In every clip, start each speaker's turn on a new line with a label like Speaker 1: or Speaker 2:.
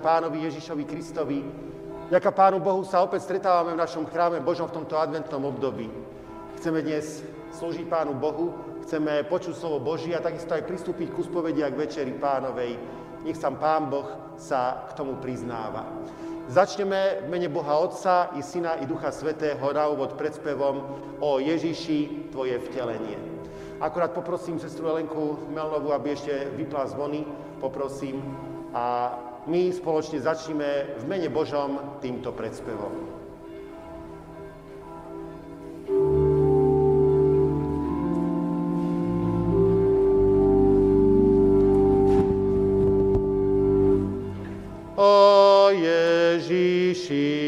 Speaker 1: pánovi Ježišovi Kristovi. Ďaká Pánu Bohu sa opäť stretávame v našom chráme Božom v tomto adventnom období. Chceme dnes slúžiť Pánu Bohu, chceme počuť slovo Boží a takisto aj pristúpiť ku spovedi a k večeri pánovej. Nech sám Pán Boh sa k tomu priznáva. Začneme v mene Boha Otca i Syna i Ducha Svetého na úvod predspevom o Ježiši, Tvoje vtelenie. Akorát poprosím sestru Elenku Melnovu, aby ešte vypla zvony, poprosím. A my spoločne začneme v mene Božom týmto predspevom. O Ježiši,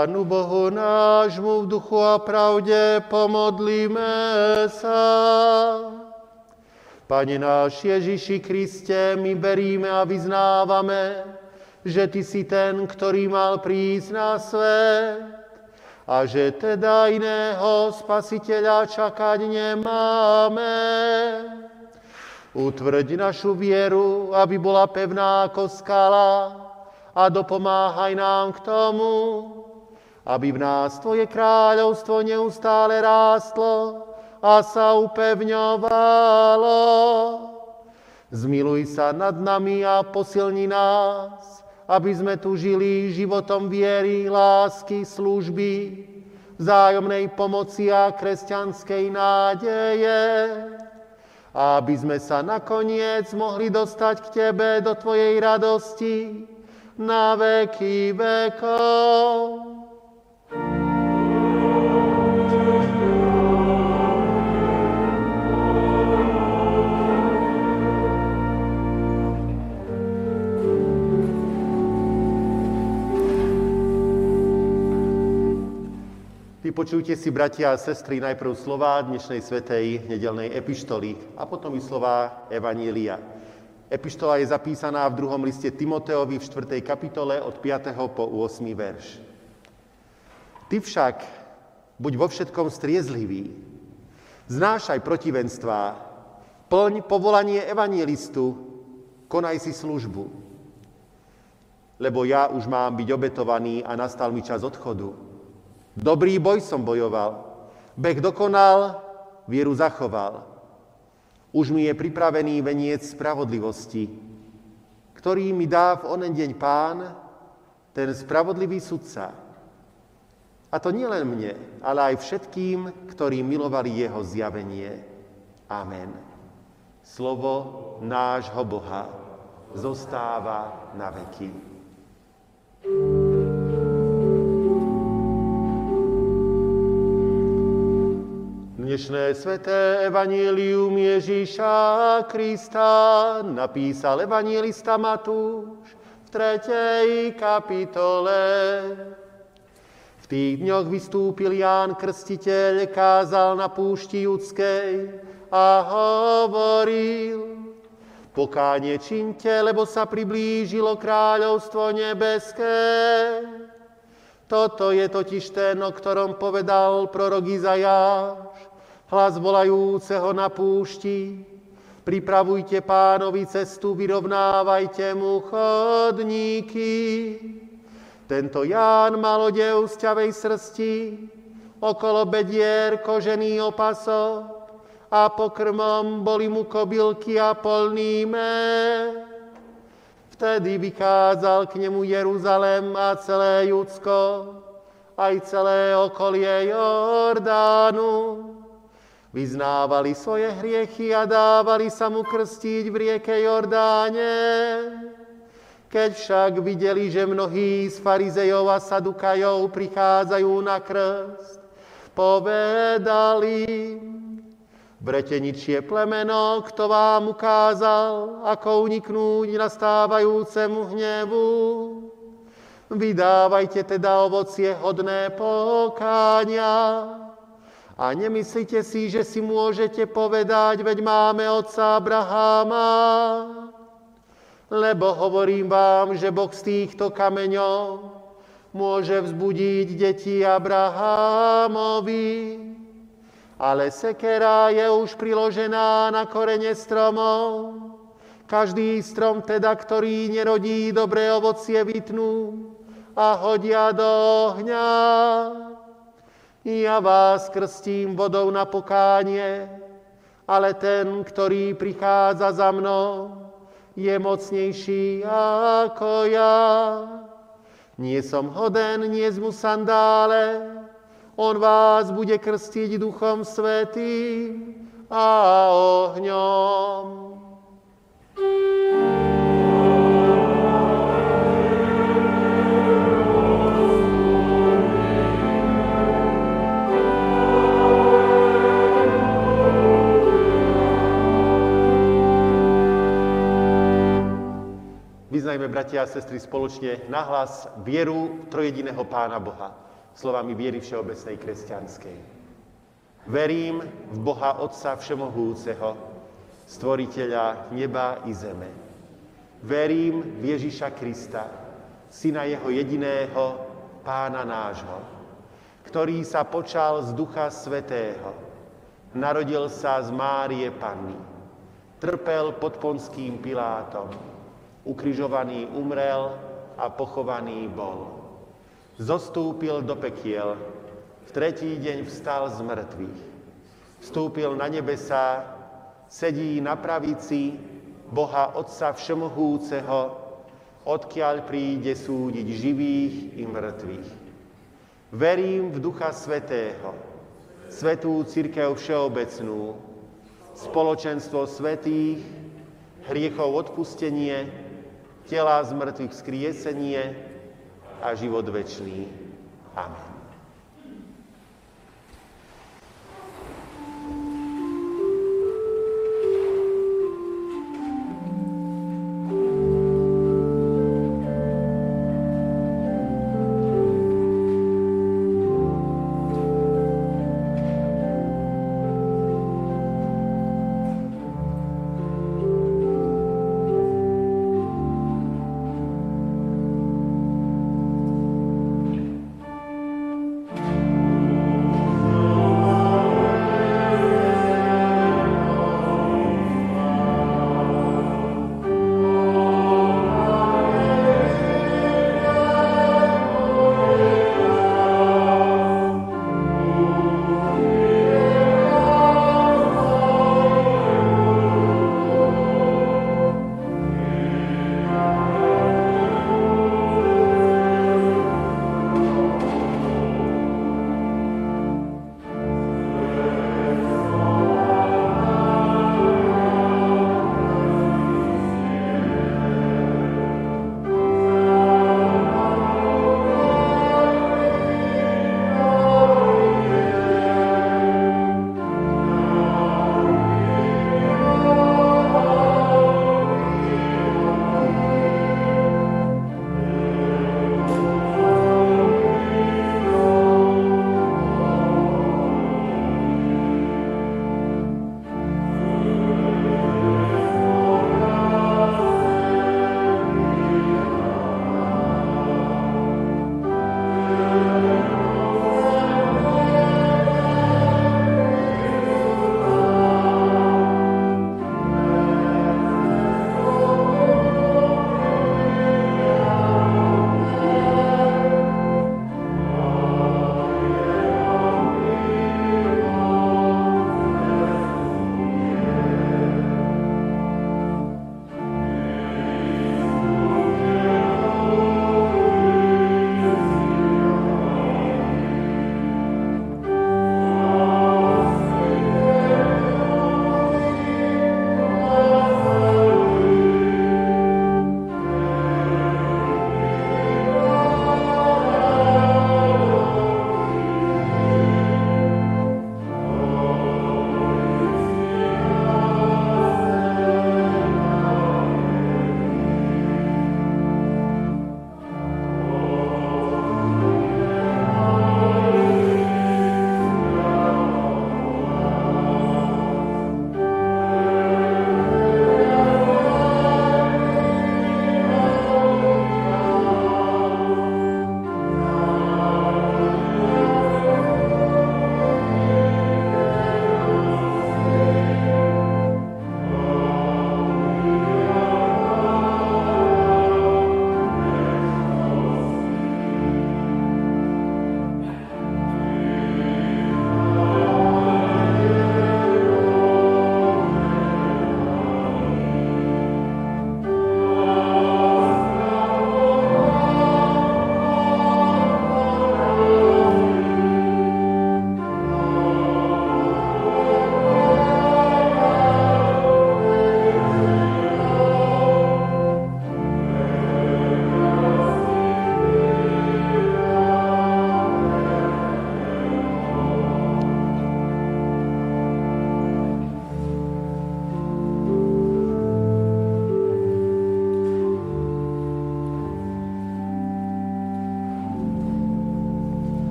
Speaker 1: Pánu Bohu nášmu v duchu a pravde pomodlíme sa. Pane náš Ježiši Kriste, my beríme a vyznávame, že Ty si ten, ktorý mal prísť na svet a že teda iného spasiteľa čakať nemáme. Utvrď našu vieru, aby bola pevná ako skala a dopomáhaj nám k tomu, aby v nás Tvoje kráľovstvo neustále rástlo a sa upevňovalo. Zmiluj sa nad nami a posilni nás, aby sme tu žili životom viery, lásky, služby, vzájomnej pomoci a kresťanskej nádeje. Aby sme sa nakoniec mohli dostať k Tebe do Tvojej radosti na veky vekov. Vypočujte si, bratia a sestry, najprv slova dnešnej svetej nedelnej epištoly a potom i slova Evanília. Epištola je zapísaná v druhom liste Timoteovi v 4. kapitole od 5. po 8. verš. Ty však buď vo všetkom striezlivý, znášaj protivenstvá, plň povolanie evanielistu, konaj si službu. Lebo ja už mám byť obetovaný a nastal mi čas odchodu. Dobrý boj som bojoval, beh dokonal, vieru zachoval. Už mi je pripravený veniec spravodlivosti, ktorý mi dá v onen deň pán, ten spravodlivý sudca. A to nielen mne, ale aj všetkým, ktorí milovali jeho zjavenie. Amen. Slovo nášho Boha zostáva na veky. Dnešné sveté evanílium Ježíša Krista napísal evanílista Matúš v tretej kapitole. V tých dňoch vystúpil Ján Krstiteľ, kázal na púšti judskej a hovoril, pokánie činte, lebo sa priblížilo kráľovstvo nebeské. Toto je totiž ten, o ktorom povedal prorok Izajáš hlas volajúceho na púšti, pripravujte pánovi cestu, vyrovnávajte mu chodníky. Tento Ján mal odev z ťavej srsti, okolo bedier kožený opasok a pokrmom boli mu kobylky a polný med. Vtedy vykázal k nemu Jeruzalem a celé Judsko, aj celé okolie Jordánu Vyznávali svoje hriechy a dávali sa mu krstiť v rieke Jordáne. Keď však videli, že mnohí z farizejov a sadukajov prichádzajú na krst, povedali, Breteničie plemeno, kto vám ukázal, ako uniknúť nastávajúcemu hnevu. Vydávajte teda ovocie hodné pokáňa, a nemyslíte si, že si môžete povedať, veď máme otca Abraháma. Lebo hovorím vám, že Boh z týchto kameňov môže vzbudiť deti Abrahámovi. Ale sekera je už priložená na korene stromov. Každý strom teda, ktorý nerodí dobré ovocie, vytnú a hodia do ohňa. Ja vás krstím vodou na pokánie, ale ten, ktorý prichádza za mnou, je mocnejší ako ja. Nie som hoden, nie mu sandále, on vás bude krstiť duchom svetým a ohňom. Vyznajme, bratia a sestry, spoločne nahlas vieru trojediného Pána Boha, slovami viery všeobecnej kresťanskej. Verím v Boha Otca Všemohúceho, stvoriteľa neba i zeme. Verím v Ježiša Krista, Syna Jeho jediného, Pána nášho, ktorý sa počal z Ducha Svetého, narodil sa z Márie Panny, trpel pod Ponským Pilátom, ukrižovaný umrel a pochovaný bol. Zostúpil do pekiel, v tretí deň vstal z mŕtvych. Vstúpil na nebesá, sedí na pravici Boha Otca Všemohúceho, odkiaľ príde súdiť živých i mŕtvych. Verím v Ducha Svetého, Svetú Církev Všeobecnú, spoločenstvo svetých, hriechov odpustenie, tela z mŕtvych skriesenie a život večný. Amen.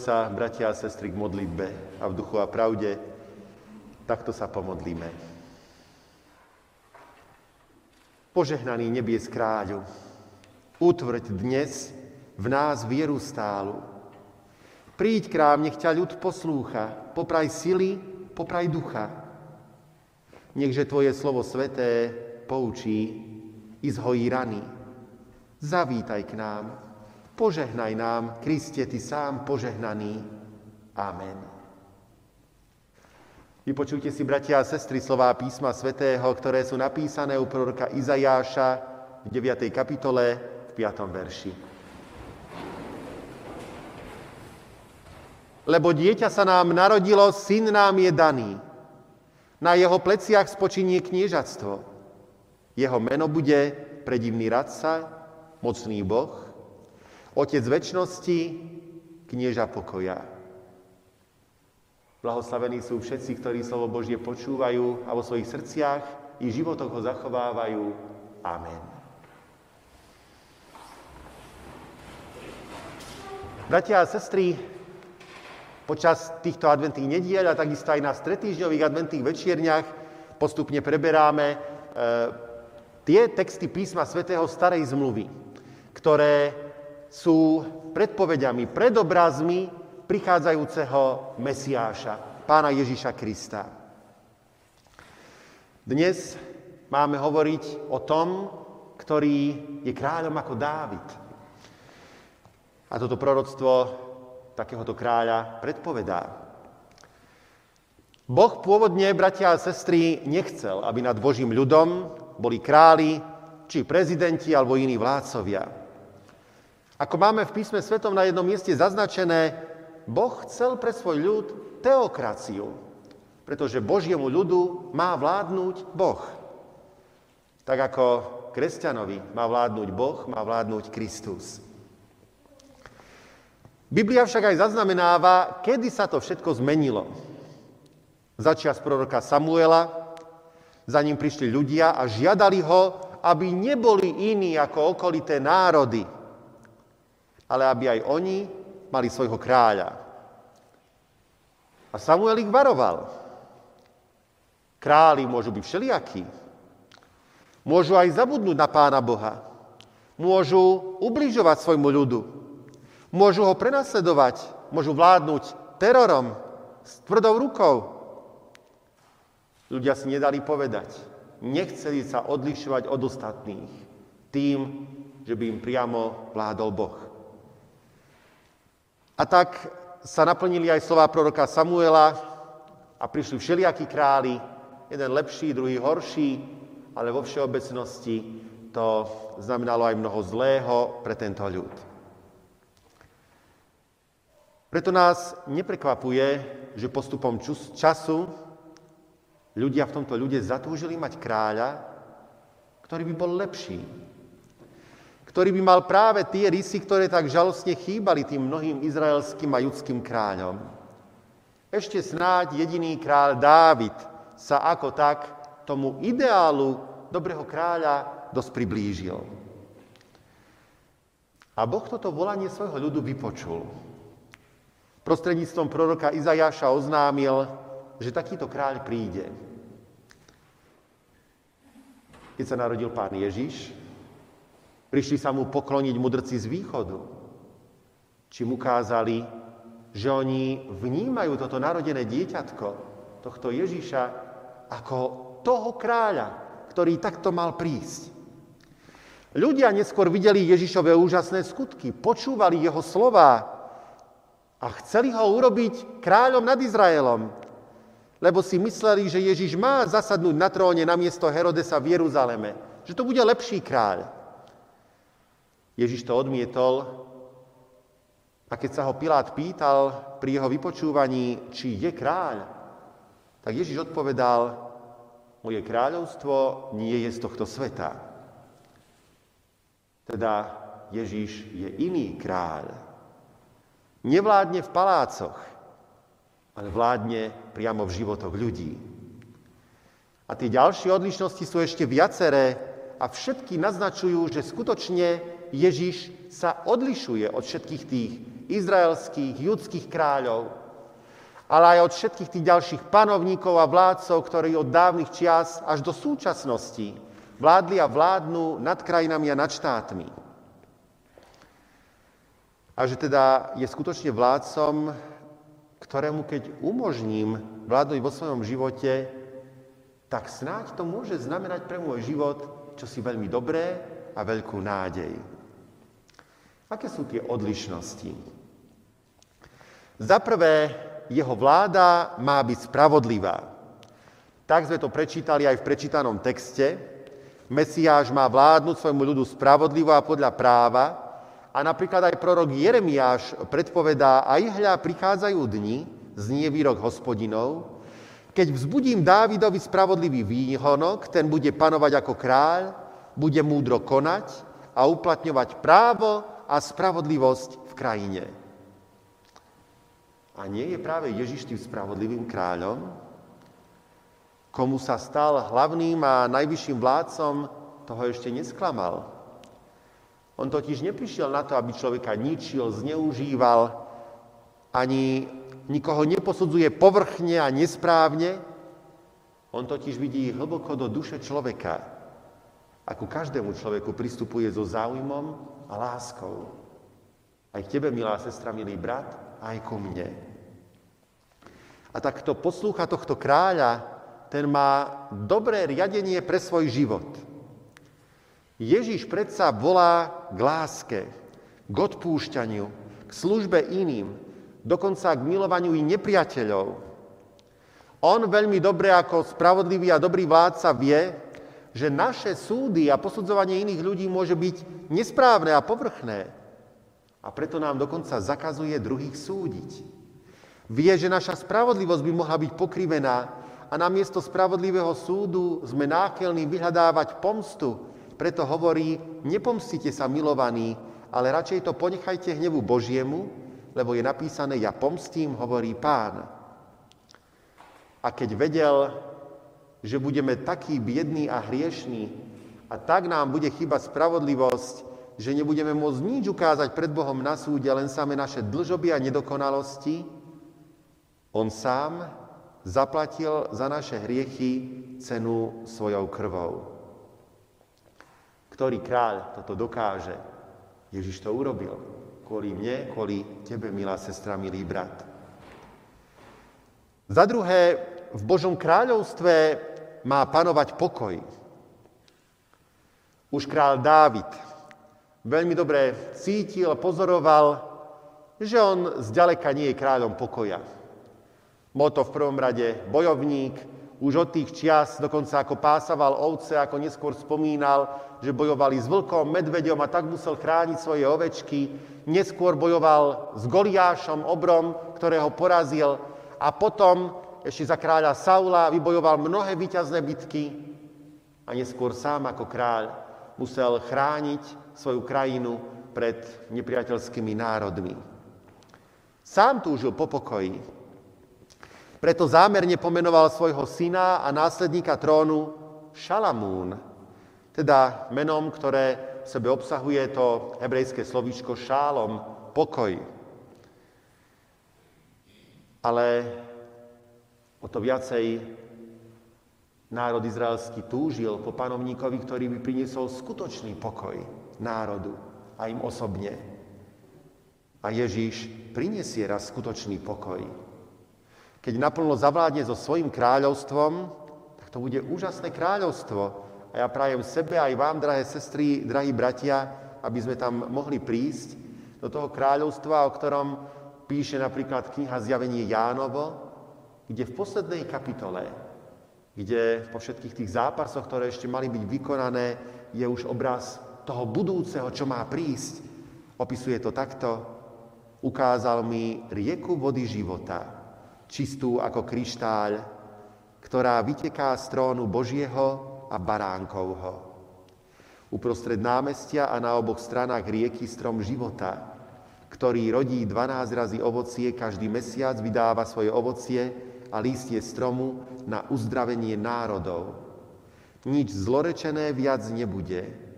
Speaker 1: Sa, bratia a sestry, k modlitbe a v duchu a pravde takto sa pomodlíme. Požehnaný nebies kráľu, utvrď dnes v nás vieru stálu. Príď k nám, nech ťa ľud poslúcha, popraj sily, popraj ducha. Nechže Tvoje slovo sveté poučí i zhojí rany. Zavítaj k nám, Požehnaj nám, Kriste, Ty sám požehnaný. Amen. Vypočujte si, bratia a sestry, slová písma svätého, ktoré sú napísané u proroka Izajáša v 9. kapitole v 5. verši. Lebo dieťa sa nám narodilo, syn nám je daný. Na jeho pleciach spočinie kniežatstvo. Jeho meno bude predivný radca, mocný Boh, Otec väčšnosti, knieža pokoja. Blahoslavení sú všetci, ktorí slovo Božie počúvajú a vo svojich srdciach i životoch ho zachovávajú. Amen. Bratia a sestry, počas týchto adventných nediel a takisto aj na stretýždňových adventných večierniach postupne preberáme e, tie texty písma svätého Starej zmluvy, ktoré sú predpovediami, predobrazmi prichádzajúceho Mesiáša, pána Ježiša Krista. Dnes máme hovoriť o tom, ktorý je kráľom ako Dávid. A toto proroctvo takéhoto kráľa predpovedá. Boh pôvodne, bratia a sestry, nechcel, aby nad Božím ľudom boli králi, či prezidenti, alebo iní vládcovia. Ako máme v písme svetom na jednom mieste zaznačené, Boh chcel pre svoj ľud teokraciu, pretože Božiemu ľudu má vládnuť Boh. Tak ako kresťanovi má vládnuť Boh, má vládnuť Kristus. Biblia však aj zaznamenáva, kedy sa to všetko zmenilo. Začias proroka Samuela, za ním prišli ľudia a žiadali ho, aby neboli iní ako okolité národy, ale aby aj oni mali svojho kráľa. A Samuel ich varoval. Králi môžu byť všelijakí. Môžu aj zabudnúť na Pána Boha. Môžu ubližovať svojmu ľudu. Môžu ho prenasledovať. Môžu vládnuť terorom, s tvrdou rukou. Ľudia si nedali povedať. Nechceli sa odlišovať od ostatných tým, že by im priamo vládol Boh. A tak sa naplnili aj slová proroka Samuela a prišli všelijakí králi, jeden lepší, druhý horší, ale vo všeobecnosti to znamenalo aj mnoho zlého pre tento ľud. Preto nás neprekvapuje, že postupom času ľudia v tomto ľude zatúžili mať kráľa, ktorý by bol lepší, ktorý by mal práve tie rysy, ktoré tak žalostne chýbali tým mnohým izraelským a judským kráľom. Ešte snáď jediný kráľ Dávid sa ako tak tomu ideálu dobrého kráľa dosť priblížil. A Boh toto volanie svojho ľudu vypočul. Prostredníctvom proroka Izajaša oznámil, že takýto kráľ príde. Keď sa narodil pán Ježiš, Prišli sa mu pokloniť mudrci z východu. Čím ukázali, že oni vnímajú toto narodené dieťatko, tohto Ježiša, ako toho kráľa, ktorý takto mal prísť. Ľudia neskôr videli Ježišové úžasné skutky, počúvali jeho slova a chceli ho urobiť kráľom nad Izraelom, lebo si mysleli, že Ježiš má zasadnúť na tróne namiesto Herodesa v Jeruzaleme, že to bude lepší kráľ. Ježiš to odmietol a keď sa ho Pilát pýtal pri jeho vypočúvaní, či je kráľ, tak Ježiš odpovedal, moje kráľovstvo nie je z tohto sveta. Teda Ježiš je iný kráľ. Nevládne v palácoch, ale vládne priamo v životoch ľudí. A tie ďalšie odlišnosti sú ešte viaceré a všetky naznačujú, že skutočne Ježiš sa odlišuje od všetkých tých izraelských, judských kráľov, ale aj od všetkých tých ďalších panovníkov a vládcov, ktorí od dávnych čias až do súčasnosti vládli a vládnu nad krajinami a nad štátmi. A že teda je skutočne vládcom, ktorému keď umožním vládnuť vo svojom živote, tak snáď to môže znamenať pre môj život čo si veľmi dobré a veľkú nádej. Aké sú tie odlišnosti? Za prvé, jeho vláda má byť spravodlivá. Tak sme to prečítali aj v prečítanom texte. Mesiáš má vládnuť svojmu ľudu spravodlivo a podľa práva. A napríklad aj prorok Jeremiáš predpovedá, aj hľa prichádzajú dni, znie výrok hospodinov, keď vzbudím Dávidovi spravodlivý výhonok, ten bude panovať ako kráľ, bude múdro konať a uplatňovať právo a spravodlivosť v krajine. A nie je práve Ježiš tým spravodlivým kráľom, komu sa stal hlavným a najvyšším vládcom, toho ešte nesklamal. On totiž neprišiel na to, aby človeka ničil, zneužíval, ani nikoho neposudzuje povrchne a nesprávne. On totiž vidí hlboko do duše človeka. Ako každému človeku pristupuje so záujmom a láskou. Aj k tebe, milá sestra, milý brat, aj ku mne. A tak kto poslúcha tohto kráľa, ten má dobré riadenie pre svoj život. Ježiš predsa volá k láske, k odpúšťaniu, k službe iným, dokonca k milovaniu i nepriateľov. On veľmi dobre ako spravodlivý a dobrý vládca vie, že naše súdy a posudzovanie iných ľudí môže byť nesprávne a povrchné. A preto nám dokonca zakazuje druhých súdiť. Vie, že naša spravodlivosť by mohla byť pokrivená a namiesto spravodlivého súdu sme náchylní vyhľadávať pomstu. Preto hovorí, nepomstite sa milovaní, ale radšej to ponechajte hnevu Božiemu, lebo je napísané, ja pomstím, hovorí pán. A keď vedel, že budeme takí biední a hriešní a tak nám bude chyba spravodlivosť, že nebudeme môcť nič ukázať pred Bohom na súde, len same naše dlžoby a nedokonalosti, on sám zaplatil za naše hriechy cenu svojou krvou. Ktorý kráľ toto dokáže? Ježiš to urobil. Kvôli mne, kvôli tebe, milá sestra, milý brat. Za druhé, v Božom kráľovstve má panovať pokoj. Už král Dávid veľmi dobre cítil, pozoroval, že on zďaleka nie je kráľom pokoja. Bol to v prvom rade bojovník, už od tých čias, dokonca ako pásaval ovce, ako neskôr spomínal, že bojovali s vlkom, medveďom a tak musel chrániť svoje ovečky. Neskôr bojoval s Goliášom, obrom, ktorého porazil a potom ešte za kráľa Saula vybojoval mnohé víťazné bitky a neskôr sám ako kráľ musel chrániť svoju krajinu pred nepriateľskými národmi. Sám túžil po pokoji. Preto zámerne pomenoval svojho syna a následníka trónu Šalamún, teda menom, ktoré v sebe obsahuje to hebrejské slovíčko šálom, pokoj. Ale o to viacej národ izraelský túžil po panovníkovi, ktorý by priniesol skutočný pokoj národu a im osobne. A Ježíš prinesie raz skutočný pokoj. Keď naplno zavládne so svojim kráľovstvom, tak to bude úžasné kráľovstvo. A ja prajem sebe aj vám, drahé sestry, drahí bratia, aby sme tam mohli prísť do toho kráľovstva, o ktorom píše napríklad kniha Zjavenie Jánovo, kde v poslednej kapitole, kde po všetkých tých zápasoch, ktoré ešte mali byť vykonané, je už obraz toho budúceho, čo má prísť. Opisuje to takto. Ukázal mi rieku vody života, čistú ako kryštáľ, ktorá vyteká z trónu Božieho a Baránkovho. Uprostred námestia a na oboch stranách rieky strom života, ktorý rodí 12 razy ovocie, každý mesiac vydáva svoje ovocie a lístie stromu na uzdravenie národov. Nič zlorečené viac nebude,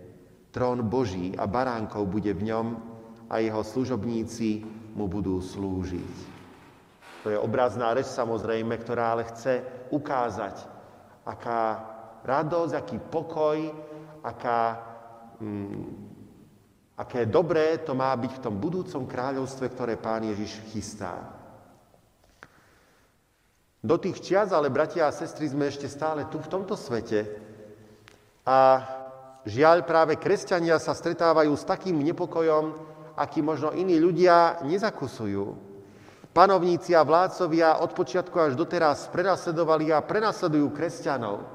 Speaker 1: Trón Boží a baránkov bude v ňom a jeho služobníci mu budú slúžiť. To je obrazná reč samozrejme, ktorá ale chce ukázať, aká radosť, aký pokoj, aká, mm, aké dobré to má byť v tom budúcom kráľovstve, ktoré pán Ježiš chystá. Do tých čias, ale bratia a sestry, sme ešte stále tu v tomto svete a žiaľ práve kresťania sa stretávajú s takým nepokojom, aký možno iní ľudia nezakusujú. Panovníci a vládcovia od počiatku až doteraz prenasledovali a prenasledujú kresťanov.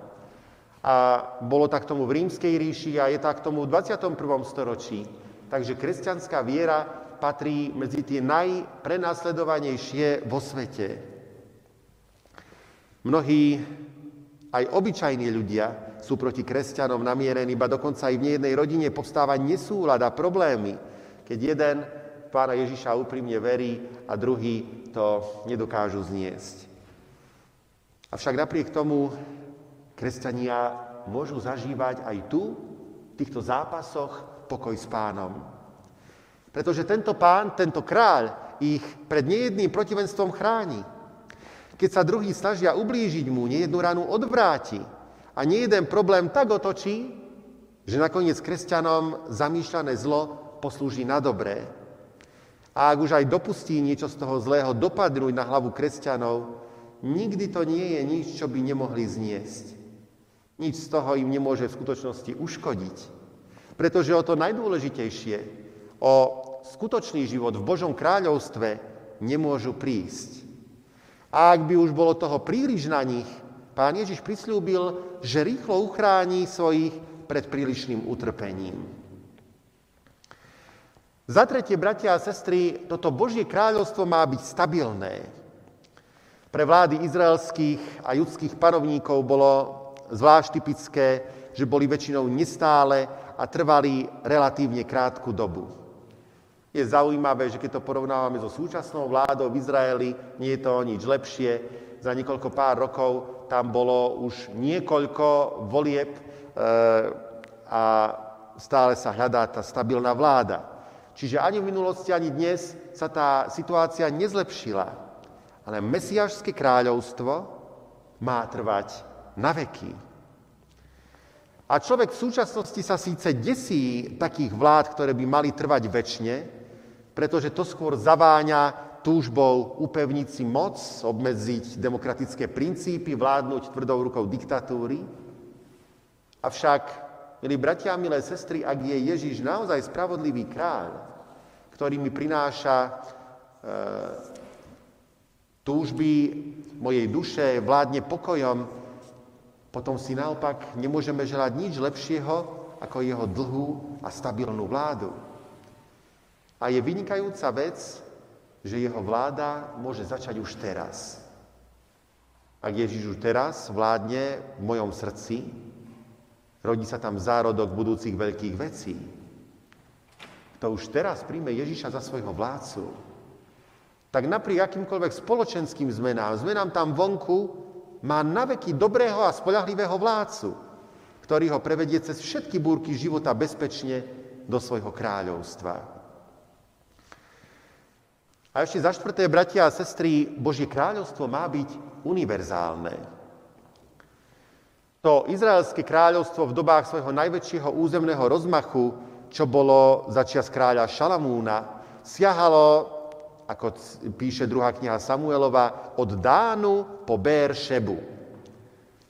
Speaker 1: A bolo tak tomu v rímskej ríši a je tak tomu v 21. storočí. Takže kresťanská viera patrí medzi tie najprenasledovanejšie vo svete. Mnohí, aj obyčajní ľudia, sú proti kresťanom namierení, iba dokonca aj v nejednej rodine povstáva nesúlad a problémy, keď jeden pána Ježiša úprimne verí a druhý to nedokážu zniesť. Avšak napriek tomu kresťania môžu zažívať aj tu, v týchto zápasoch, pokoj s pánom. Pretože tento pán, tento kráľ ich pred nejedným protivenstvom chráni. Keď sa druhý snažia ublížiť mu, nejednu ranu odvráti a nejeden problém tak otočí, že nakoniec kresťanom zamýšľané zlo poslúži na dobré. A ak už aj dopustí niečo z toho zlého dopadnúť na hlavu kresťanov, nikdy to nie je nič, čo by nemohli zniesť. Nič z toho im nemôže v skutočnosti uškodiť. Pretože o to najdôležitejšie, o skutočný život v Božom kráľovstve nemôžu prísť. A ak by už bolo toho príliš na nich, pán Ježiš prislúbil, že rýchlo uchráni svojich pred prílišným utrpením. Za tretie, bratia a sestry, toto Božie kráľovstvo má byť stabilné. Pre vlády izraelských a judských panovníkov bolo zvlášť typické, že boli väčšinou nestále a trvali relatívne krátku dobu. Je zaujímavé, že keď to porovnávame so súčasnou vládou v Izraeli, nie je to nič lepšie. Za niekoľko pár rokov tam bolo už niekoľko volieb e, a stále sa hľadá tá stabilná vláda. Čiže ani v minulosti, ani dnes sa tá situácia nezlepšila. Ale mesiašské kráľovstvo má trvať na veky. A človek v súčasnosti sa síce desí takých vlád, ktoré by mali trvať väčšine, pretože to skôr zaváňa túžbou upevniť si moc, obmedziť demokratické princípy, vládnuť tvrdou rukou diktatúry. Avšak, milí bratia milé sestry, ak je Ježiš naozaj spravodlivý kráľ, ktorý mi prináša e, túžby mojej duše, vládne pokojom, potom si naopak nemôžeme želať nič lepšieho ako jeho dlhú a stabilnú vládu. A je vynikajúca vec, že jeho vláda môže začať už teraz. Ak Ježiš už teraz vládne v mojom srdci, rodí sa tam zárodok budúcich veľkých vecí kto už teraz príjme Ježiša za svojho vládcu, tak napriek akýmkoľvek spoločenským zmenám, zmenám tam vonku, má naveky dobrého a spolahlivého vládcu, ktorý ho prevedie cez všetky búrky života bezpečne do svojho kráľovstva. A ešte za štvrté, bratia a sestry, Božie kráľovstvo má byť univerzálne. To izraelské kráľovstvo v dobách svojho najväčšieho územného rozmachu čo bolo začias kráľa Šalamúna, siahalo, ako píše druhá kniha Samuelova, od Dánu po Bér Šebu.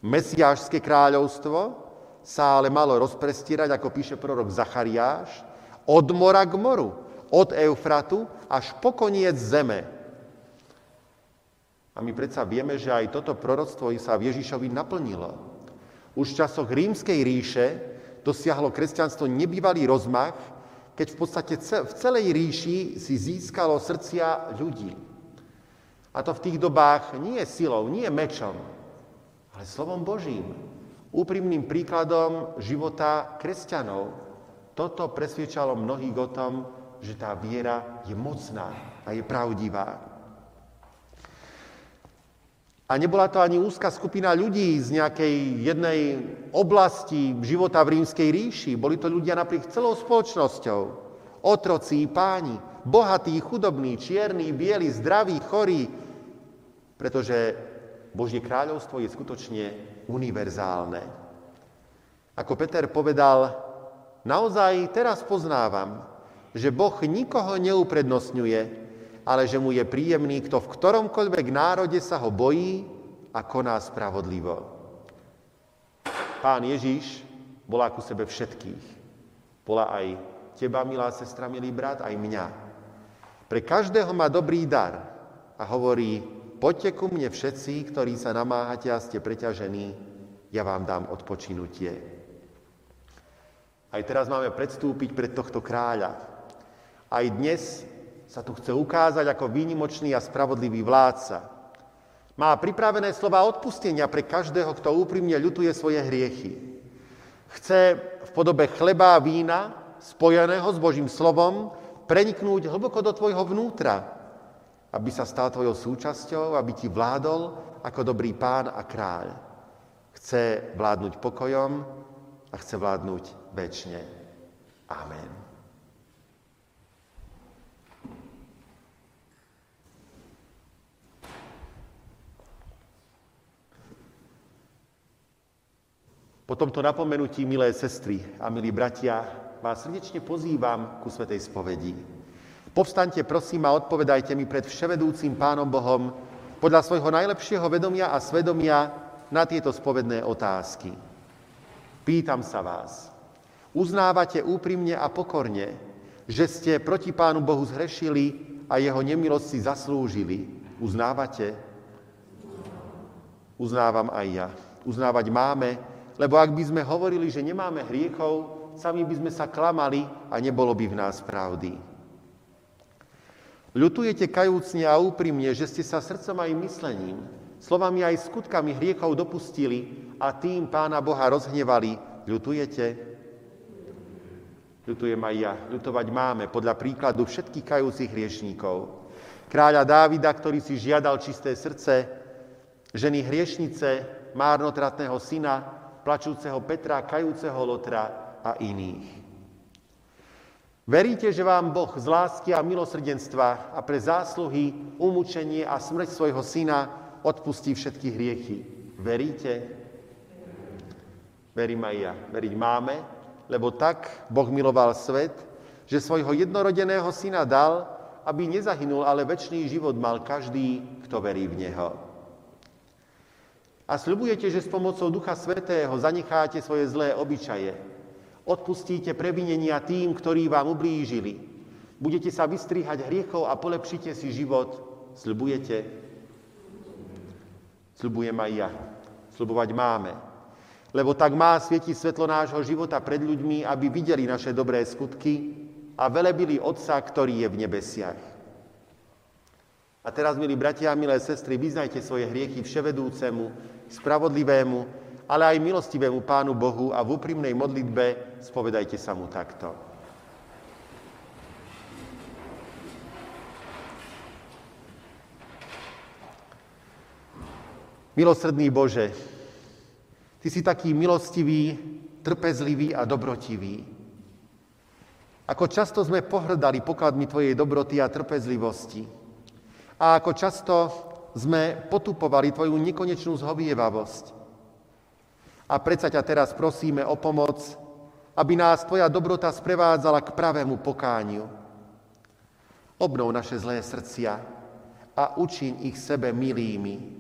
Speaker 1: Mesiášské kráľovstvo sa ale malo rozprestierať, ako píše prorok Zachariáš, od mora k moru, od Eufratu až po koniec zeme. A my predsa vieme, že aj toto proroctvo sa v Ježišovi naplnilo. Už v časoch rímskej ríše dosiahlo kresťanstvo nebývalý rozmach, keď v podstate v celej ríši si získalo srdcia ľudí. A to v tých dobách nie silou, nie mečom, ale slovom Božím, úprimným príkladom života kresťanov. Toto presviečalo mnohých o tom, že tá viera je mocná a je pravdivá. A nebola to ani úzka skupina ľudí z nejakej jednej oblasti života v rímskej ríši. Boli to ľudia napriek celou spoločnosťou. Otroci, páni, bohatý, chudobný, čierny, biely, zdravý, chorý, pretože Božie kráľovstvo je skutočne univerzálne. Ako Peter povedal, naozaj teraz poznávam, že Boh nikoho neuprednostňuje, ale že mu je príjemný, kto v ktoromkoľvek národe sa ho bojí a koná spravodlivo. Pán Ježíš volá ku sebe všetkých. Volá aj teba, milá sestra, milý brat, aj mňa. Pre každého má dobrý dar a hovorí, poďte ku mne všetci, ktorí sa namáhate a ste preťažení, ja vám dám odpočinutie. Aj teraz máme predstúpiť pred tohto kráľa. Aj dnes sa tu chce ukázať ako výnimočný a spravodlivý vládca. Má pripravené slova odpustenia pre každého, kto úprimne ľutuje svoje hriechy. Chce v podobe chleba a vína, spojeného s Božím slovom, preniknúť hlboko do tvojho vnútra, aby sa stal tvojou súčasťou, aby ti vládol ako dobrý pán a kráľ. Chce vládnuť pokojom a chce vládnuť väčšine. Amen. Po tomto napomenutí, milé sestry a milí bratia, vás srdečne pozývam ku Svetej spovedi. Povstaňte, prosím, a odpovedajte mi pred vševedúcim Pánom Bohom podľa svojho najlepšieho vedomia a svedomia na tieto spovedné otázky. Pýtam sa vás, uznávate úprimne a pokorne, že ste proti Pánu Bohu zhrešili a jeho nemilosť si zaslúžili. Uznávate? Uznávam aj ja. Uznávať máme, lebo ak by sme hovorili, že nemáme hriechov, sami by sme sa klamali a nebolo by v nás pravdy. Ľutujete kajúcne a úprimne, že ste sa srdcom aj myslením, slovami aj skutkami hriechov dopustili a tým Pána Boha rozhnevali. Ľutujete? Ľutujem aj ja. Ľutovať máme podľa príkladu všetkých kajúcich hriešníkov. Kráľa Dávida, ktorý si žiadal čisté srdce, ženy hriešnice, márnotratného syna, plačúceho Petra, kajúceho Lotra a iných. Veríte, že vám Boh z lásky a milosrdenstva a pre zásluhy, umúčenie a smrť svojho syna odpustí všetky hriechy? Veríte? Verím aj ja. Veriť máme, lebo tak Boh miloval svet, že svojho jednorodeného syna dal, aby nezahynul, ale väčší život mal každý, kto verí v Neho. A sľubujete, že s pomocou Ducha Svetého zanecháte svoje zlé obyčaje. Odpustíte previnenia tým, ktorí vám ublížili. Budete sa vystrihať hriechov a polepšite si život. Sľubujete? Sľubujem aj ja. Sľubovať máme. Lebo tak má svietiť svetlo nášho života pred ľuďmi, aby videli naše dobré skutky a velebili Otca, ktorý je v nebesiach. A teraz, milí bratia a milé sestry, vyznajte svoje hriechy vševedúcemu, spravodlivému, ale aj milostivému Pánu Bohu a v úprimnej modlitbe spovedajte sa mu takto. Milosrdný Bože, Ty si taký milostivý, trpezlivý a dobrotivý. Ako často sme pohrdali pokladmi Tvojej dobroty a trpezlivosti. A ako často sme potupovali Tvoju nekonečnú zhovievavosť. A predsa ťa teraz prosíme o pomoc, aby nás Tvoja dobrota sprevádzala k pravému pokániu. Obnov naše zlé srdcia a učiň ich sebe milými.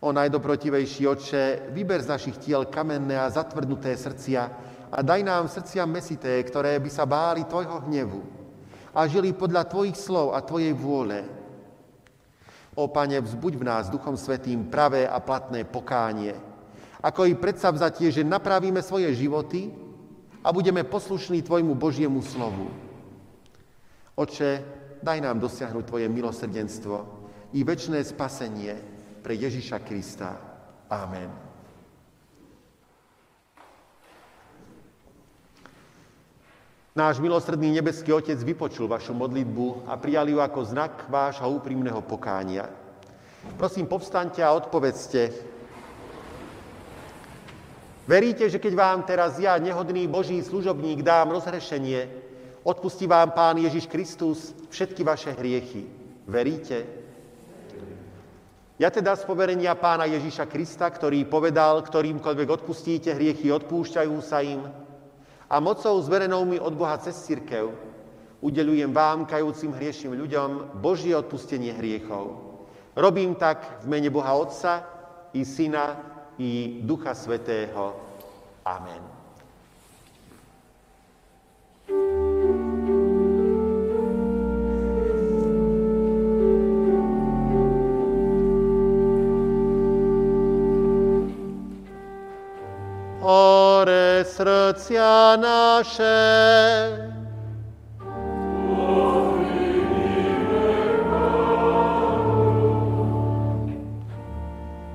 Speaker 1: O najdobrotivejší oče, vyber z našich tiel kamenné a zatvrdnuté srdcia a daj nám srdcia mesité, ktoré by sa báli Tvojho hnevu a žili podľa Tvojich slov a Tvojej vôle O Pane, vzbuď v nás Duchom Svetým pravé a platné pokánie, ako i predsavzatie, že napravíme svoje životy a budeme poslušní Tvojmu Božiemu slovu. Oče, daj nám dosiahnuť Tvoje milosrdenstvo i väčšné spasenie pre Ježiša Krista. Amen. Náš milosrdný nebeský Otec vypočul vašu modlitbu a prijal ju ako znak vášho úprimného pokánia. Prosím, povstaňte a odpovedzte. Veríte, že keď vám teraz ja, nehodný Boží služobník, dám rozhrešenie, Odpustí vám Pán Ježiš Kristus všetky vaše hriechy. Veríte? Ja teda z poverenia Pána Ježiša Krista, ktorý povedal, ktorýmkoľvek odpustíte hriechy, odpúšťajú sa im, a mocou zverenou mi od Boha cez církev udelujem vám, kajúcim hriešným ľuďom, Božie odpustenie hriechov. Robím tak v mene Boha Otca i Syna i Ducha Svetého. Amen. Ore srdcia naše,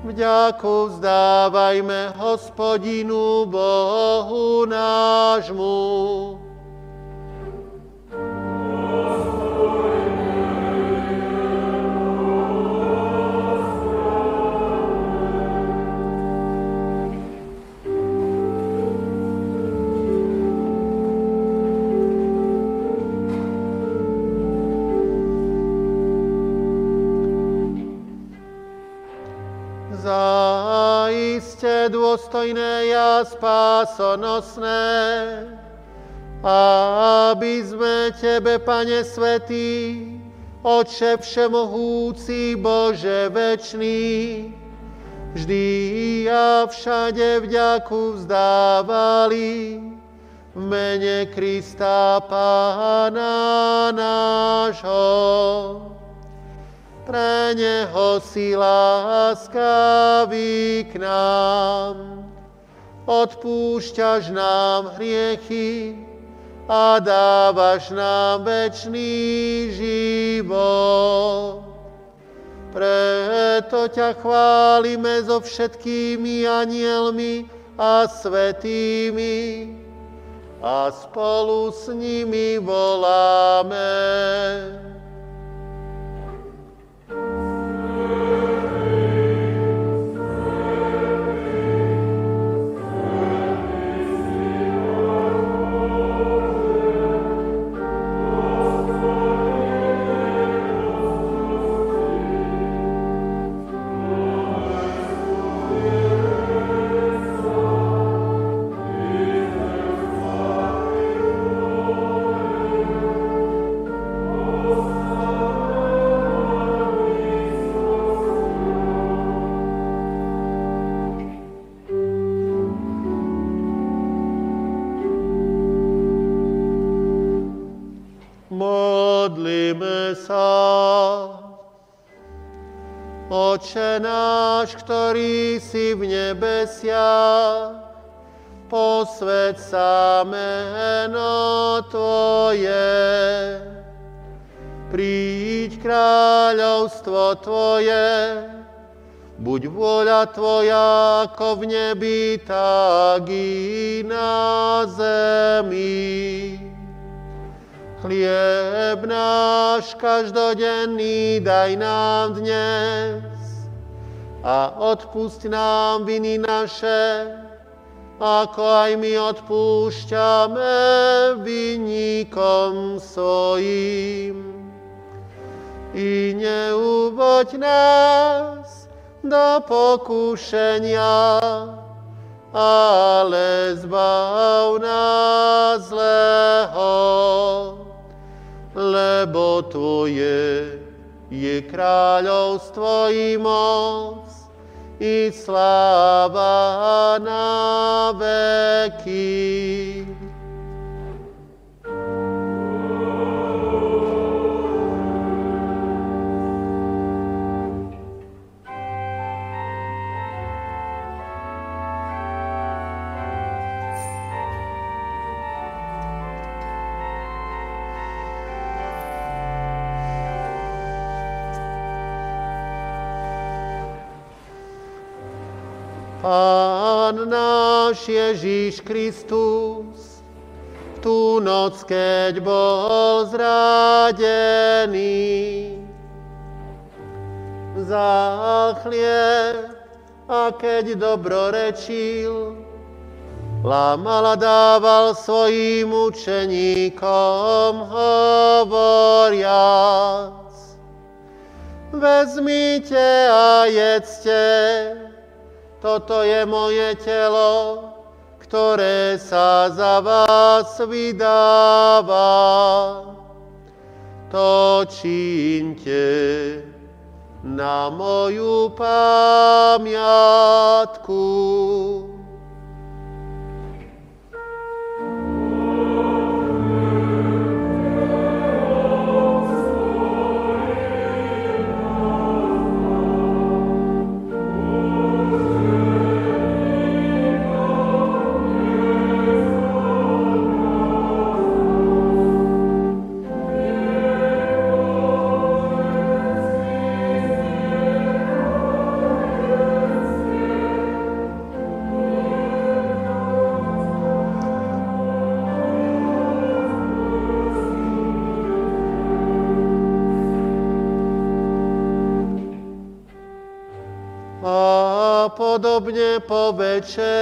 Speaker 1: Vďaku vzdávajme hospodinu Bohu nášmu. Dôstojné a spásonosné, aby sme Tebe, Pane Svetý, Oče Všemohúci, Bože večný, vždy a všade vďaku vzdávali v mene Krista Pána nášho pre Neho si láskavý k nám. Odpúšťaš nám hriechy a dávaš nám večný život. Preto ťa chválime so všetkými anielmi a svetými a spolu s nimi voláme. Kráľovstvo Tvoje, buď vôľa Tvoja ako v nebi, tak i na zemi. Chlieb náš každodenný daj nám dnes a odpust nám viny naše, ako aj my odpúšťame vynikom svojim. I neuvoď nás do pokušenia, ale zbav nás zlého, lebo Tvoje je kráľovstvo i moc i sláva na veky. Pán náš Ježíš Kristus, v tú noc, keď bol zradený, za chlieb a keď dobro rečil,
Speaker 2: lámal a dával svojim učeníkom hovoriac. Vezmite a jedzte, toto je moje telo, ktoré sa za vás vydáva. To čínte na moju pamiatku.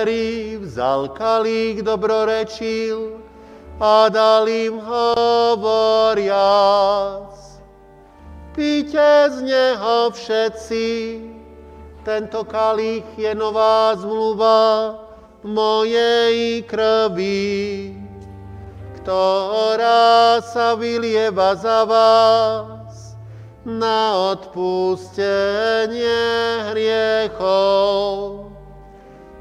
Speaker 2: Večeri vzal kalík, dobrorečil a dal im hovoriac. Píte z neho všetci, tento kalík je nová zmluva mojej krvi, ktorá sa vylieva za vás na odpustenie hriechov.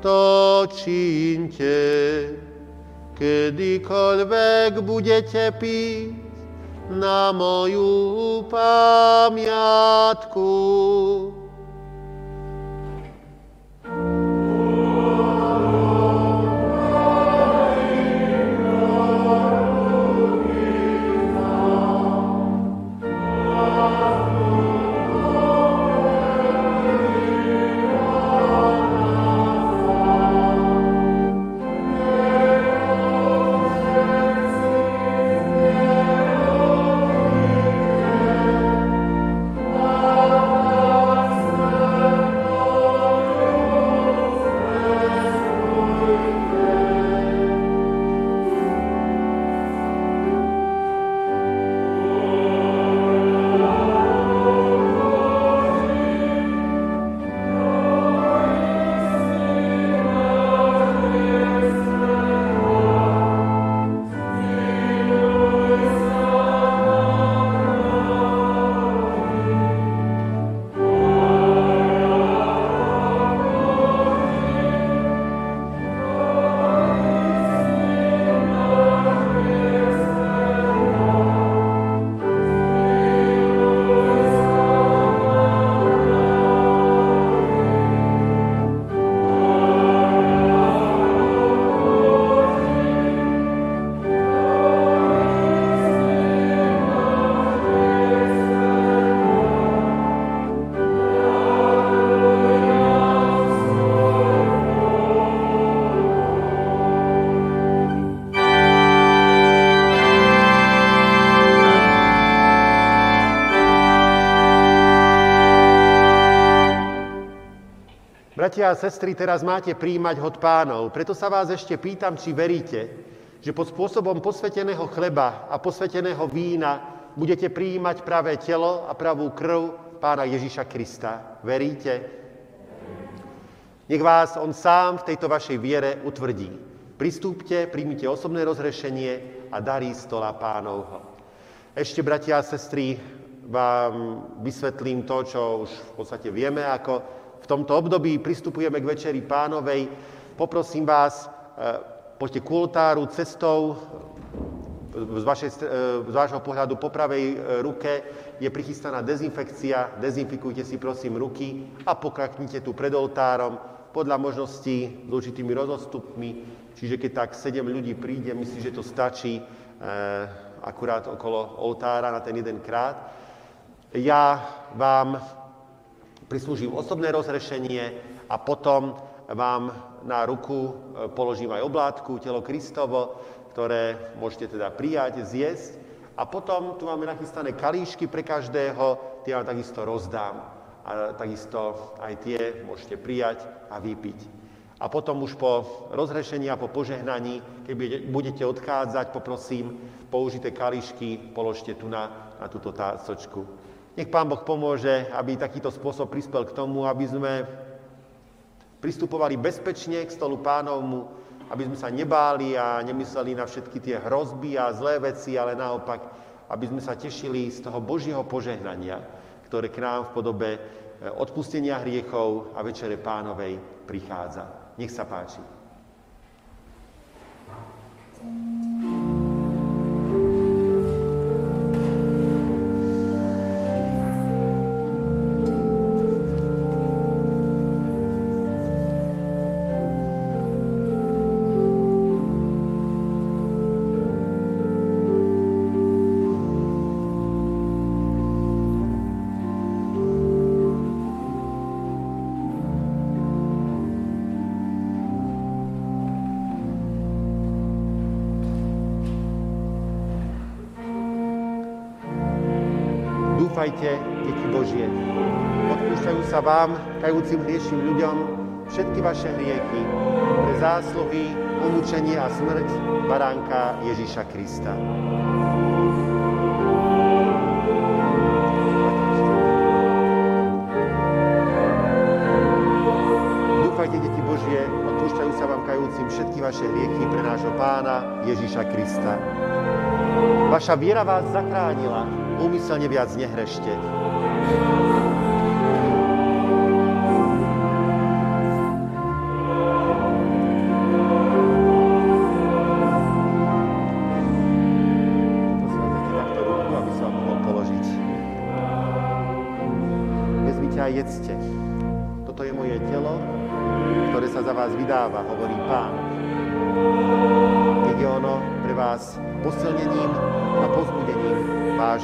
Speaker 2: To čínte, kedykoľvek budete piť na moju pamiatku.
Speaker 1: Bratia a sestry, teraz máte príjmať hod pánov. Preto sa vás ešte pýtam, či veríte, že pod spôsobom posveteného chleba a posveteného vína budete prijímať pravé telo a pravú krv pána Ježíša Krista. Veríte? Nech vás on sám v tejto vašej viere utvrdí. Pristúpte, príjmite osobné rozhrešenie a darí stola pánovho. Ešte, bratia a sestry, vám vysvetlím to, čo už v podstate vieme ako v tomto období pristupujeme k Večeri pánovej. Poprosím vás, e, poďte k oltáru cestou, z, vašej, e, z vášho pohľadu po pravej e, ruke je prichystaná dezinfekcia. Dezinfikujte si prosím ruky a pokraknite tu pred oltárom podľa možností s určitými rozostupmi. Čiže keď tak sedem ľudí príde, myslím, že to stačí akurát okolo oltára na ten jeden krát. Ja vám prislúžim osobné rozrešenie a potom vám na ruku e, položím aj oblátku, telo Kristovo, ktoré môžete teda prijať, zjesť. A potom tu máme nachystané kalíšky pre každého, tie vám takisto rozdám. A takisto aj tie môžete prijať a vypiť. A potom už po rozhrešení a po požehnaní, keď budete odchádzať, poprosím, použite kališky, položte tu na, na túto tácočku. Nech Pán Boh pomôže, aby takýto spôsob prispel k tomu, aby sme pristupovali bezpečne k stolu pánovmu, aby sme sa nebáli a nemysleli na všetky tie hrozby a zlé veci, ale naopak, aby sme sa tešili z toho Božieho požehnania, ktoré k nám v podobe eh, odpustenia hriechov a Večere pánovej prichádza. Nech sa páči. Dúfajte, deti Božie. Odpúšťajú sa vám, kajúcim hriešim ľuďom, všetky vaše hriechy pre zásluhy, umúčenie a smrť baránka Ježíša Krista. Dúfajte, deti Božie, odpúšťajú sa vám kajúcim všetky vaše hriechy pre nášho pána Ježíša Krista. Vaša viera vás zachránila, úmyselne viac nehrešte.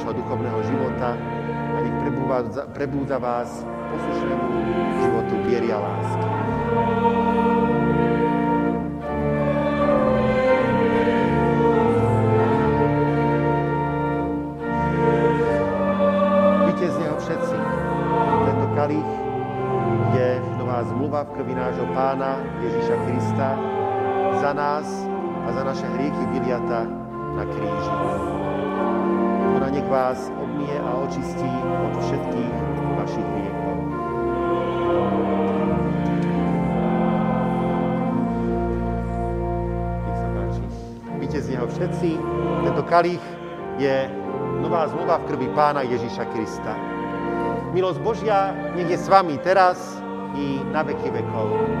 Speaker 1: Vášho duchovného života a nech prebúdza, prebúdza vás poslušnému životu viery a lásky. Píte z neho všetci. Tento kalich je nová zmluva v krvi nášho pána Ježíša Krista za nás a za naše hriechy vyliata na kríži nech vás obmie a očistí od všetkých vašich hriechov. Nech z neho všetci. Tento kalich je nová zmluva v krvi pána Ježíša Krista. Milosť Božia nech je s vami teraz i na veky vekov.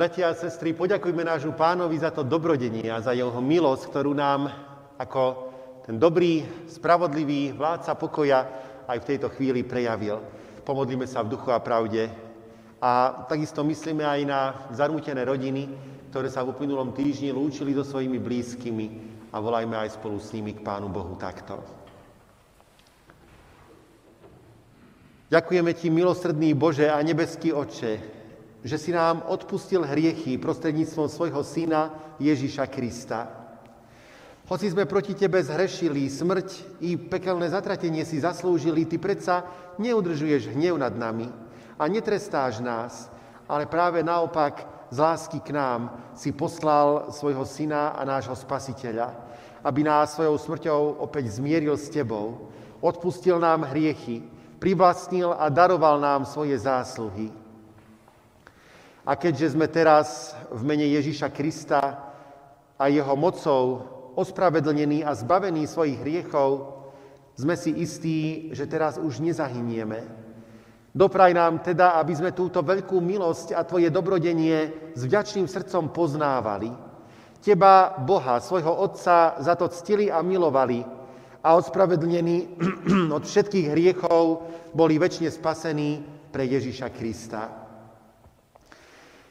Speaker 1: Bratia a sestry, poďakujme nášmu pánovi za to dobrodenie a za jeho milosť, ktorú nám ako ten dobrý, spravodlivý vládca pokoja aj v tejto chvíli prejavil. Pomodlíme sa v duchu a pravde a takisto myslíme aj na zarmútené rodiny, ktoré sa v uplynulom týždni lúčili so svojimi blízkymi a volajme aj spolu s nimi k Pánu Bohu takto. Ďakujeme Ti, milosrdný Bože a nebeský Oče, že si nám odpustil hriechy prostredníctvom svojho syna Ježíša Krista. Hoci sme proti Tebe zhrešili, smrť i pekelné zatratenie si zaslúžili, Ty predsa neudržuješ hnev nad nami a netrestáš nás, ale práve naopak z lásky k nám si poslal svojho syna a nášho spasiteľa, aby nás svojou smrťou opäť zmieril s Tebou, odpustil nám hriechy, privlastnil a daroval nám svoje zásluhy. A keďže sme teraz v mene Ježíša Krista a jeho mocou ospravedlnení a zbavení svojich hriechov, sme si istí, že teraz už nezahynieme. Dopraj nám teda, aby sme túto veľkú milosť a Tvoje dobrodenie s vďačným srdcom poznávali. Teba, Boha, svojho Otca, za to ctili a milovali a ospravedlnení od všetkých hriechov boli väčšine spasení pre Ježíša Krista.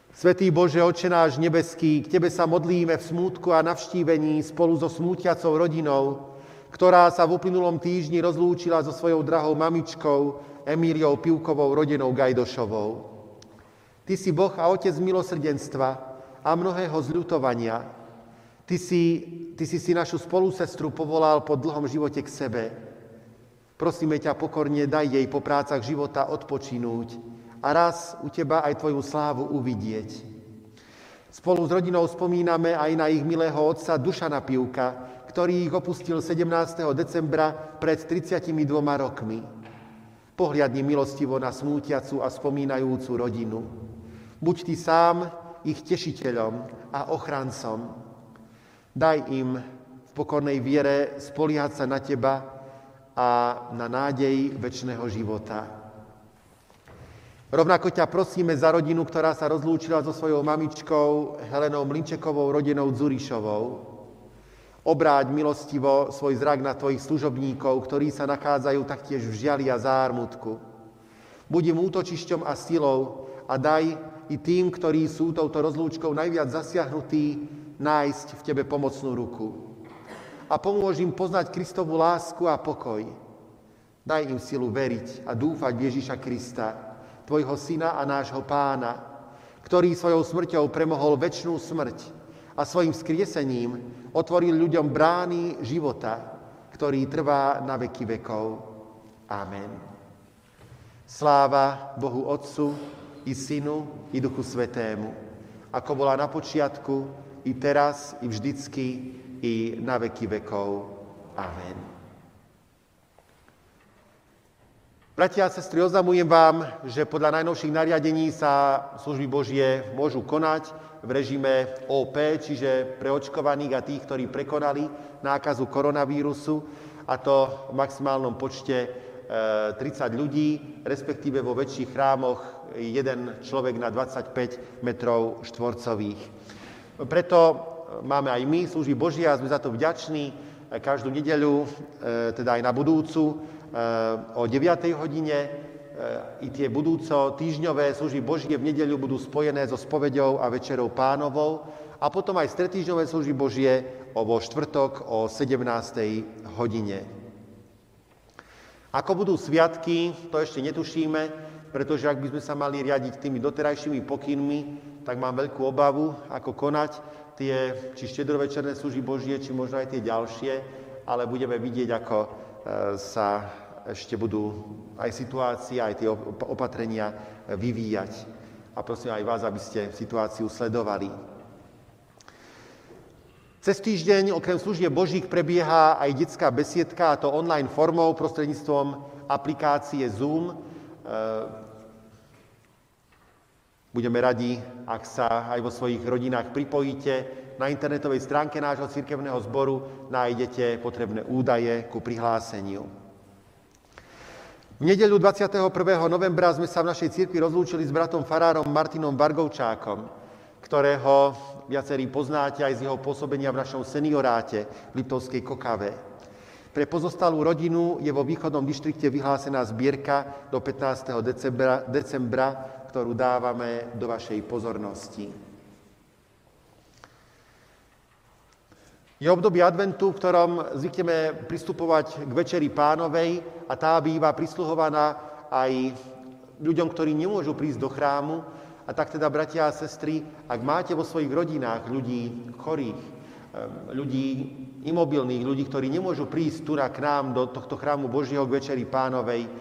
Speaker 1: Svetý Bože, Oče náš nebeský, k Tebe sa modlíme v smútku a navštívení spolu so smútiacou rodinou, ktorá sa v uplynulom týždni rozlúčila so svojou drahou mamičkou Emíliou Pivkovou, rodinou Gajdošovou. Ty si Boh a Otec milosrdenstva a mnohého zľutovania. Ty si, ty si si našu spolusestru povolal po dlhom živote k sebe. Prosíme ťa pokorne, daj jej po prácach života odpočinúť, a raz u teba aj tvoju slávu uvidieť. Spolu s rodinou spomíname aj na ich milého otca Dušana Pivka, ktorý ich opustil 17. decembra pred 32 rokmi. Pohliadni milostivo na smútiacu a spomínajúcu rodinu. Buď ty sám ich tešiteľom a ochrancom. Daj im v pokornej viere spoliehať sa na teba a na nádej väčšného života. Rovnako ťa prosíme za rodinu, ktorá sa rozlúčila so svojou mamičkou Helenou Mlinčekovou, rodinou Zurišovou. Obráť milostivo svoj zrak na tvojich služobníkov, ktorí sa nachádzajú taktiež v žiali a zármutku. Buď útočišťom a silou a daj i tým, ktorí sú touto rozlúčkou najviac zasiahnutí, nájsť v tebe pomocnú ruku. A pomôž im poznať Kristovú lásku a pokoj. Daj im silu veriť a dúfať v Ježíša Krista, tvojho syna a nášho pána, ktorý svojou smrťou premohol väčšnú smrť a svojim skriesením otvoril ľuďom brány života, ktorý trvá na veky vekov. Amen. Sláva Bohu Otcu i Synu i Duchu Svetému, ako bola na počiatku, i teraz, i vždycky, i na veky vekov. Amen. Bratia a sestry, oznamujem vám, že podľa najnovších nariadení sa služby Božie môžu konať v režime OP, čiže pre očkovaných a tých, ktorí prekonali nákazu koronavírusu, a to v maximálnom počte 30 e, ľudí, respektíve vo väčších chrámoch jeden človek na 25 metrov štvorcových. Preto máme aj my služby Božie a sme za to vďační každú nedeľu, e, teda aj na budúcu, o 9. hodine i tie budúco týždňové služby Božie v nedeľu budú spojené so spovedou a večerou pánovou a potom aj stretýždňové služby Božie vo štvrtok o 17. hodine. Ako budú sviatky, to ešte netušíme, pretože ak by sme sa mali riadiť tými doterajšími pokynmi, tak mám veľkú obavu, ako konať tie či štedrovečerné služby Božie, či možno aj tie ďalšie, ale budeme vidieť, ako sa ešte budú aj situácia, aj tie opatrenia vyvíjať. A prosím aj vás, aby ste situáciu sledovali. Cez týždeň okrem služieb Božích prebieha aj detská besiedka, a to online formou prostredníctvom aplikácie Zoom. E, budeme radi, ak sa aj vo svojich rodinách pripojíte. Na internetovej stránke nášho cirkevného zboru nájdete potrebné údaje ku prihláseniu. V nedeľu 21. novembra sme sa v našej cirkvi rozlúčili s bratom farárom Martinom Bargovčákom. ktorého viacerí poznáte aj z jeho pôsobenia v našom senioráte v Liptovskej Kokave. Pre pozostalú rodinu je vo východnom dištrikte vyhlásená zbierka do 15. decembra, decembra ktorú dávame do vašej pozornosti. Je obdobie adventu, v ktorom zvykneme pristupovať k Večeri pánovej a tá býva prisluhovaná aj ľuďom, ktorí nemôžu prísť do chrámu. A tak teda, bratia a sestry, ak máte vo svojich rodinách ľudí chorých, ľudí imobilných, ľudí, ktorí nemôžu prísť tu k nám do tohto chrámu Božieho k Večeri pánovej,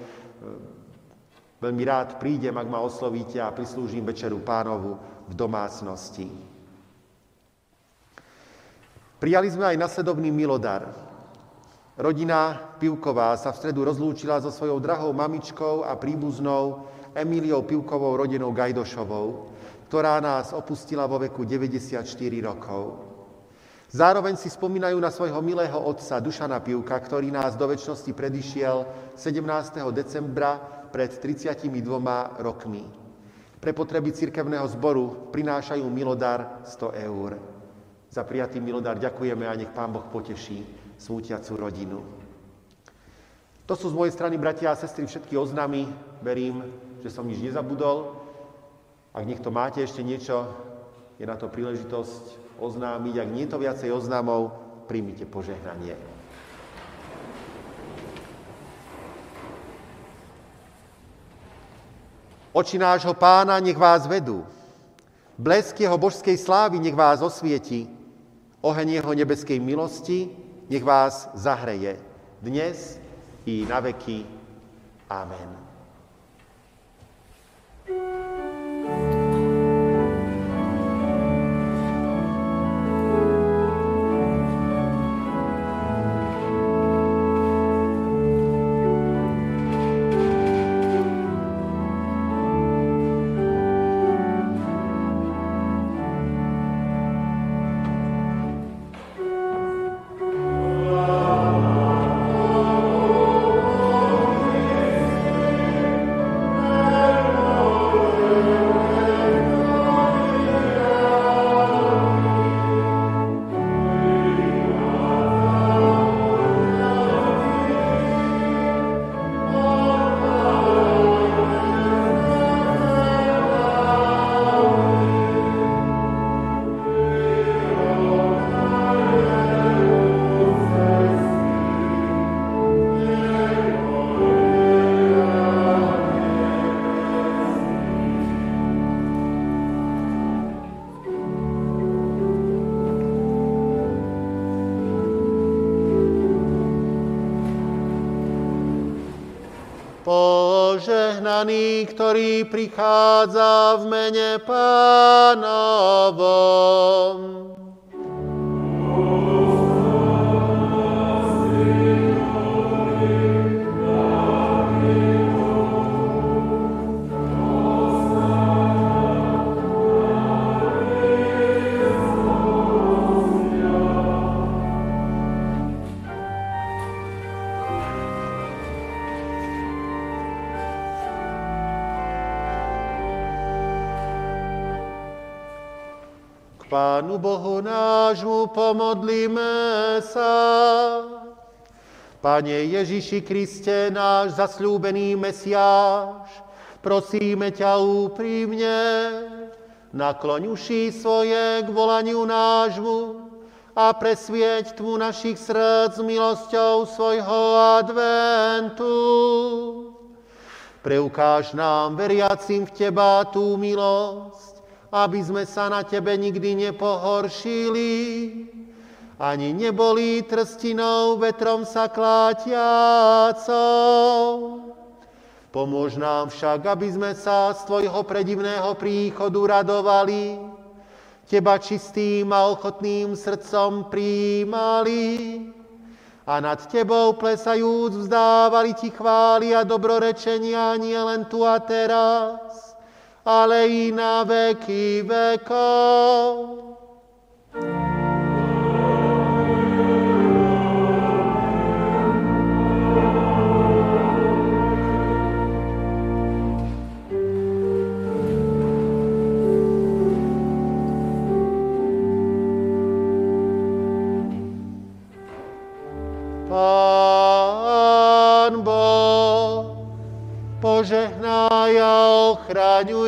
Speaker 1: veľmi rád prídem, ak ma oslovíte a prislúžim Večeru pánovu v domácnosti. Prijali sme aj nasledovný milodar. Rodina Pivková sa v stredu rozlúčila so svojou drahou mamičkou a príbuznou Emíliou Pivkovou rodinou Gajdošovou, ktorá nás opustila vo veku 94 rokov. Zároveň si spomínajú na svojho milého otca Dušana Pivka, ktorý nás do väčšnosti predišiel 17. decembra pred 32 rokmi. Pre potreby cirkevného zboru prinášajú milodar 100 eur. Za prijatý milodár ďakujeme a nech Pán Boh poteší smútiacu rodinu. To sú z mojej strany, bratia a sestry, všetky oznámy. Verím, že som nič nezabudol. Ak niekto máte ešte niečo, je na to príležitosť oznámiť. Ak nie je to viacej oznámov, príjmite požehnanie. Oči nášho pána nech vás vedú. Blesk jeho božskej slávy nech vás osvieti. Oheň jeho nebeskej milosti nech vás zahreje dnes i na veky. Amen. Požehnaný, ktorý prichádza v mene pánovom. Bohu nášmu pomodlíme sa. Pane Ježiši Kriste, náš zasľúbený Mesiáš, prosíme ťa úprimne, nakloň uši svoje k volaniu nášmu a presvieť tmu našich srdc milosťou svojho adventu. Preukáž nám, veriacim v Teba, tú milosť, aby sme sa na Tebe nikdy nepohoršili, ani neboli trstinou vetrom sa klátiacou. Pomôž nám však, aby sme sa z Tvojho predivného príchodu radovali, Teba čistým a ochotným srdcom príjmali a nad Tebou plesajúc vzdávali Ti chvály a dobrorečenia nie len tu a teraz, ale i na veky vekov.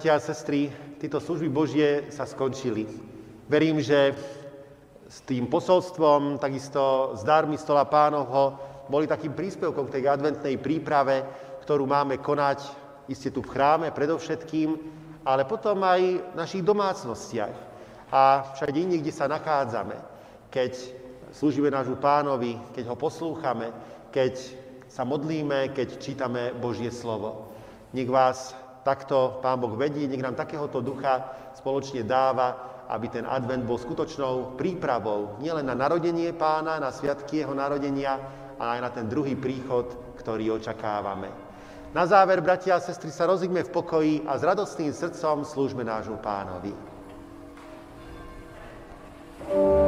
Speaker 1: Bratia a sestry, tieto služby Božie sa skončili. Verím, že s tým posolstvom, takisto s dármi stola pánovho, boli takým príspevkom k tej adventnej príprave, ktorú máme konať iste tu v chráme predovšetkým, ale potom aj v našich domácnostiach a všade inde, kde sa nachádzame, keď slúžime nášmu pánovi, keď ho poslúchame, keď sa modlíme, keď čítame Božie slovo. Nech vás takto Pán Boh vedí, nech nám takéhoto ducha spoločne dáva, aby ten advent bol skutočnou prípravou nielen na narodenie pána, na sviatky jeho narodenia, ale aj na ten druhý príchod, ktorý očakávame. Na záver, bratia a sestry, sa rozigne v pokoji a s radostným srdcom slúžme nášmu pánovi. thank you